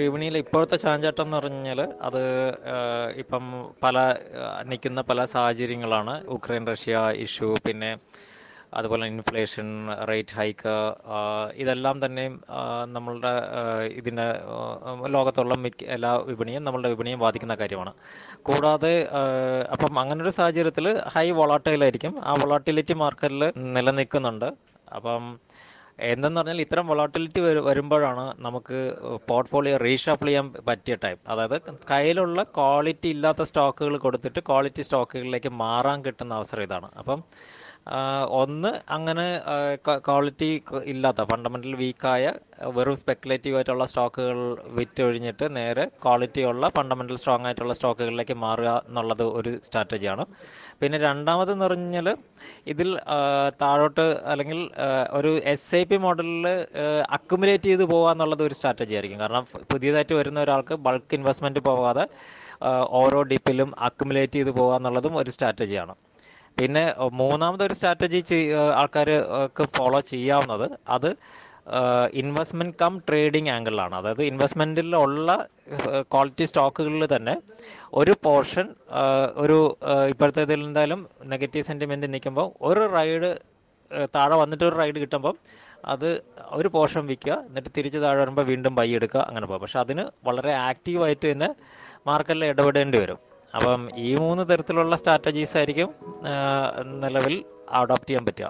വിപണിയിൽ ഇപ്പോഴത്തെ ചാഞ്ചാട്ടം എന്ന് പറഞ്ഞാൽ അത് ഇപ്പം പല നിൽക്കുന്ന പല സാഹചര്യങ്ങളാണ്. ഉക്രൈൻ റഷ്യ ഇഷ്യൂ പിന്നെ അതുപോലെ ഇൻഫ്ലേഷൻ റേറ്റ് ഹൈക്ക് ഇതെല്ലാം തന്നെയും ആ, നമ്മളുടെ ഇതിനെ ലോകത്തുള്ള മിക്ക എല്ലാ വിപണിയും നമ്മളുടെ വിപണിയും ബാധിക്കുന്ന കാര്യമാണ്. കൂടാതെ അപ്പം അങ്ങനൊരു സാഹചര്യത്തിൽ ഹൈ വൊളാട്ടൈലായിരിക്കും. ആ വൊളാട്ടിലിറ്റി മാർക്കറ്റിൽ നിലനിൽക്കുന്നുണ്ട്. അപ്പം എന്തെന്ന് പറഞ്ഞാൽ ഇത്തരം വൊളാട്ടിലിറ്റി വരുമ്പോഴാണ് നമുക്ക് പോർട്ട്ഫോളിയോ റീഷാപ്പിൾ ചെയ്യാൻ പറ്റിയ ടൈം അതായത് കയ്യിലുള്ള ക്വാളിറ്റി ഇല്ലാത്ത സ്റ്റോക്കുകൾ കൊടുത്തിട്ട് ക്വാളിറ്റി സ്റ്റോക്കുകളിലേക്ക് മാറാൻ കിട്ടുന്ന അവസരം ഇതാണ്. അപ്പം ഒന്ന് അങ്ങനെ ക്വാളിറ്റി ഇല്ലാത്ത ഫണ്ടമെന്റൽ വീക്കായ വെറും സ്പെക്കുലേറ്റീവ് ആയിട്ടുള്ള സ്റ്റോക്കുകൾ വിറ്റൊഴിഞ്ഞിട്ട് നേരെ ക്വാളിറ്റി ഉള്ള ഫണ്ടമെന്റൽ സ്ട്രോങ് ആയിട്ടുള്ള സ്റ്റോക്കുകളിലേക്ക് മാറുക എന്നുള്ളത് ഒരു സ്ട്രാറ്റജിയാണ് പിന്നെ രണ്ടാമതെന്ന് പറഞ്ഞാൽ ഇതിൽ താഴോട്ട് അല്ലെങ്കിൽ ഒരു എസ് ഐ പി മോഡലിൽ അക്കുമുലേറ്റ് ചെയ്ത് പോകുക എന്നുള്ളത് ഒരു സ്ട്രാറ്റജി ആയിരിക്കും. കാരണം പുതിയതായിട്ട് വരുന്ന ഒരാൾക്ക് ബൾക്ക് ഇൻവെസ്റ്റ്മെന്റ് പോകാതെ ഓരോ ഡിപ്പിലും അക്കുമുലേറ്റ് ചെയ്ത് പോകുക എന്നുള്ളതും ഒരു സ്ട്രാറ്റജിയാണ് പിന്നെ മൂന്നാമത് ഒരു സ്ട്രാറ്റജി ആൾക്കാർക്ക് ഫോളോ ചെയ്യാവുന്നത് അത് ഇൻവെസ്റ്റ്മെന്റ് കം ട്രേഡിംഗ് ആംഗിളിലാണ് അതായത് ഇൻവെസ്റ്റ്മെന്റിലുള്ള ക്വാളിറ്റി സ്റ്റോക്കുകളിൽ തന്നെ ഒരു പോർഷൻ ഒരു അഹ് ഇപ്പോഴത്തെ ഇതിൽ എന്തായാലും നെഗറ്റീവ് സെന്റിമെന്റ് നിൽക്കുമ്പോൾ ഒരു റൈഡ് താഴെ വന്നിട്ട് ഒരു റൈഡ് കിട്ടുമ്പം അത് ഒരു പോർഷൻ വിൽക്കുക. എന്നിട്ട് തിരിച്ച് താഴെ വരുമ്പോൾ വീണ്ടും ബൈ എടുക്കുക അങ്ങനെ പോകും. പക്ഷെ അതിന് വളരെ ആക്റ്റീവായിട്ട് തന്നെ മാർക്കറ്റിൽ ഇടപെടേണ്ടി വരും. അപ്പം ഈ മൂന്ന് തരത്തിലുള്ള സ്ട്രാറ്റജീസ് ആയിരിക്കും നിലവിൽ അഡോപ്റ്റ് ചെയ്യാൻ പറ്റുക.